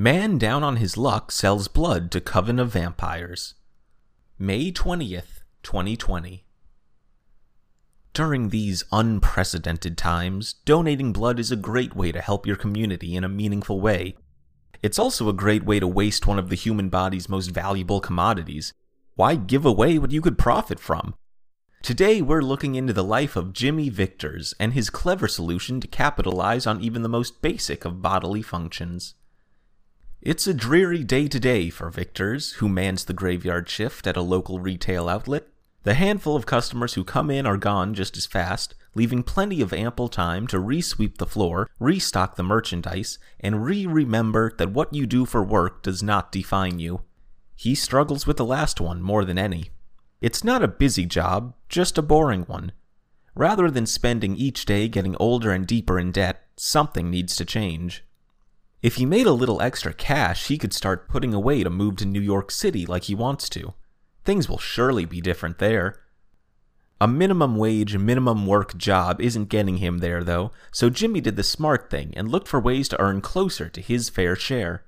Man down on his luck sells blood to coven of vampires. May 20th, 2020. During these unprecedented times, donating blood is a great way to help your community in a meaningful way. It's also a great way to waste one of the human body's most valuable commodities. Why give away what you could profit from? Today, we're looking into the life of Jimmy Victors and his clever solution to capitalize on even the most basic of bodily functions. It's a dreary day to day for Victors, who mans the graveyard shift at a local retail outlet. The handful of customers who come in are gone just as fast, leaving plenty of ample time to re-sweep the floor, restock the merchandise, and re-remember that what you do for work does not define you. He struggles with the last one more than any. It's not a busy job, just a boring one. Rather than spending each day getting older and deeper in debt, something needs to change. If he made a little extra cash, he could start putting away to move to New York City like he wants to. Things will surely be different there. A minimum wage, minimum work job isn't getting him there, though, so Jimmy did the smart thing and looked for ways to earn closer to his fair share.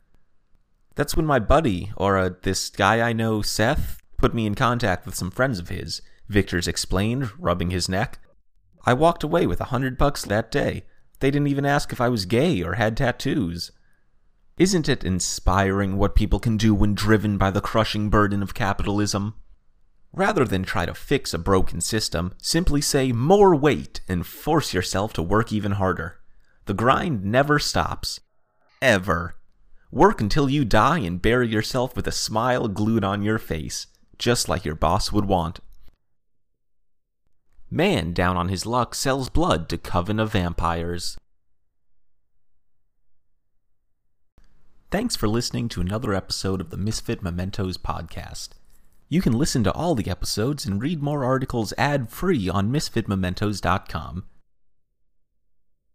That's when my buddy, or uh, this guy I know, Seth, put me in contact with some friends of his, Victors explained, rubbing his neck. I walked away with a hundred bucks that day. They didn't even ask if I was gay or had tattoos. Isn't it inspiring what people can do when driven by the crushing burden of capitalism? Rather than try to fix a broken system, simply say more weight and force yourself to work even harder. The grind never stops. Ever. Work until you die and bury yourself with a smile glued on your face, just like your boss would want. Man down on his luck sells blood to coven of vampires. Thanks for listening to another episode of the Misfit Mementos podcast. You can listen to all the episodes and read more articles ad free on misfitmementos.com.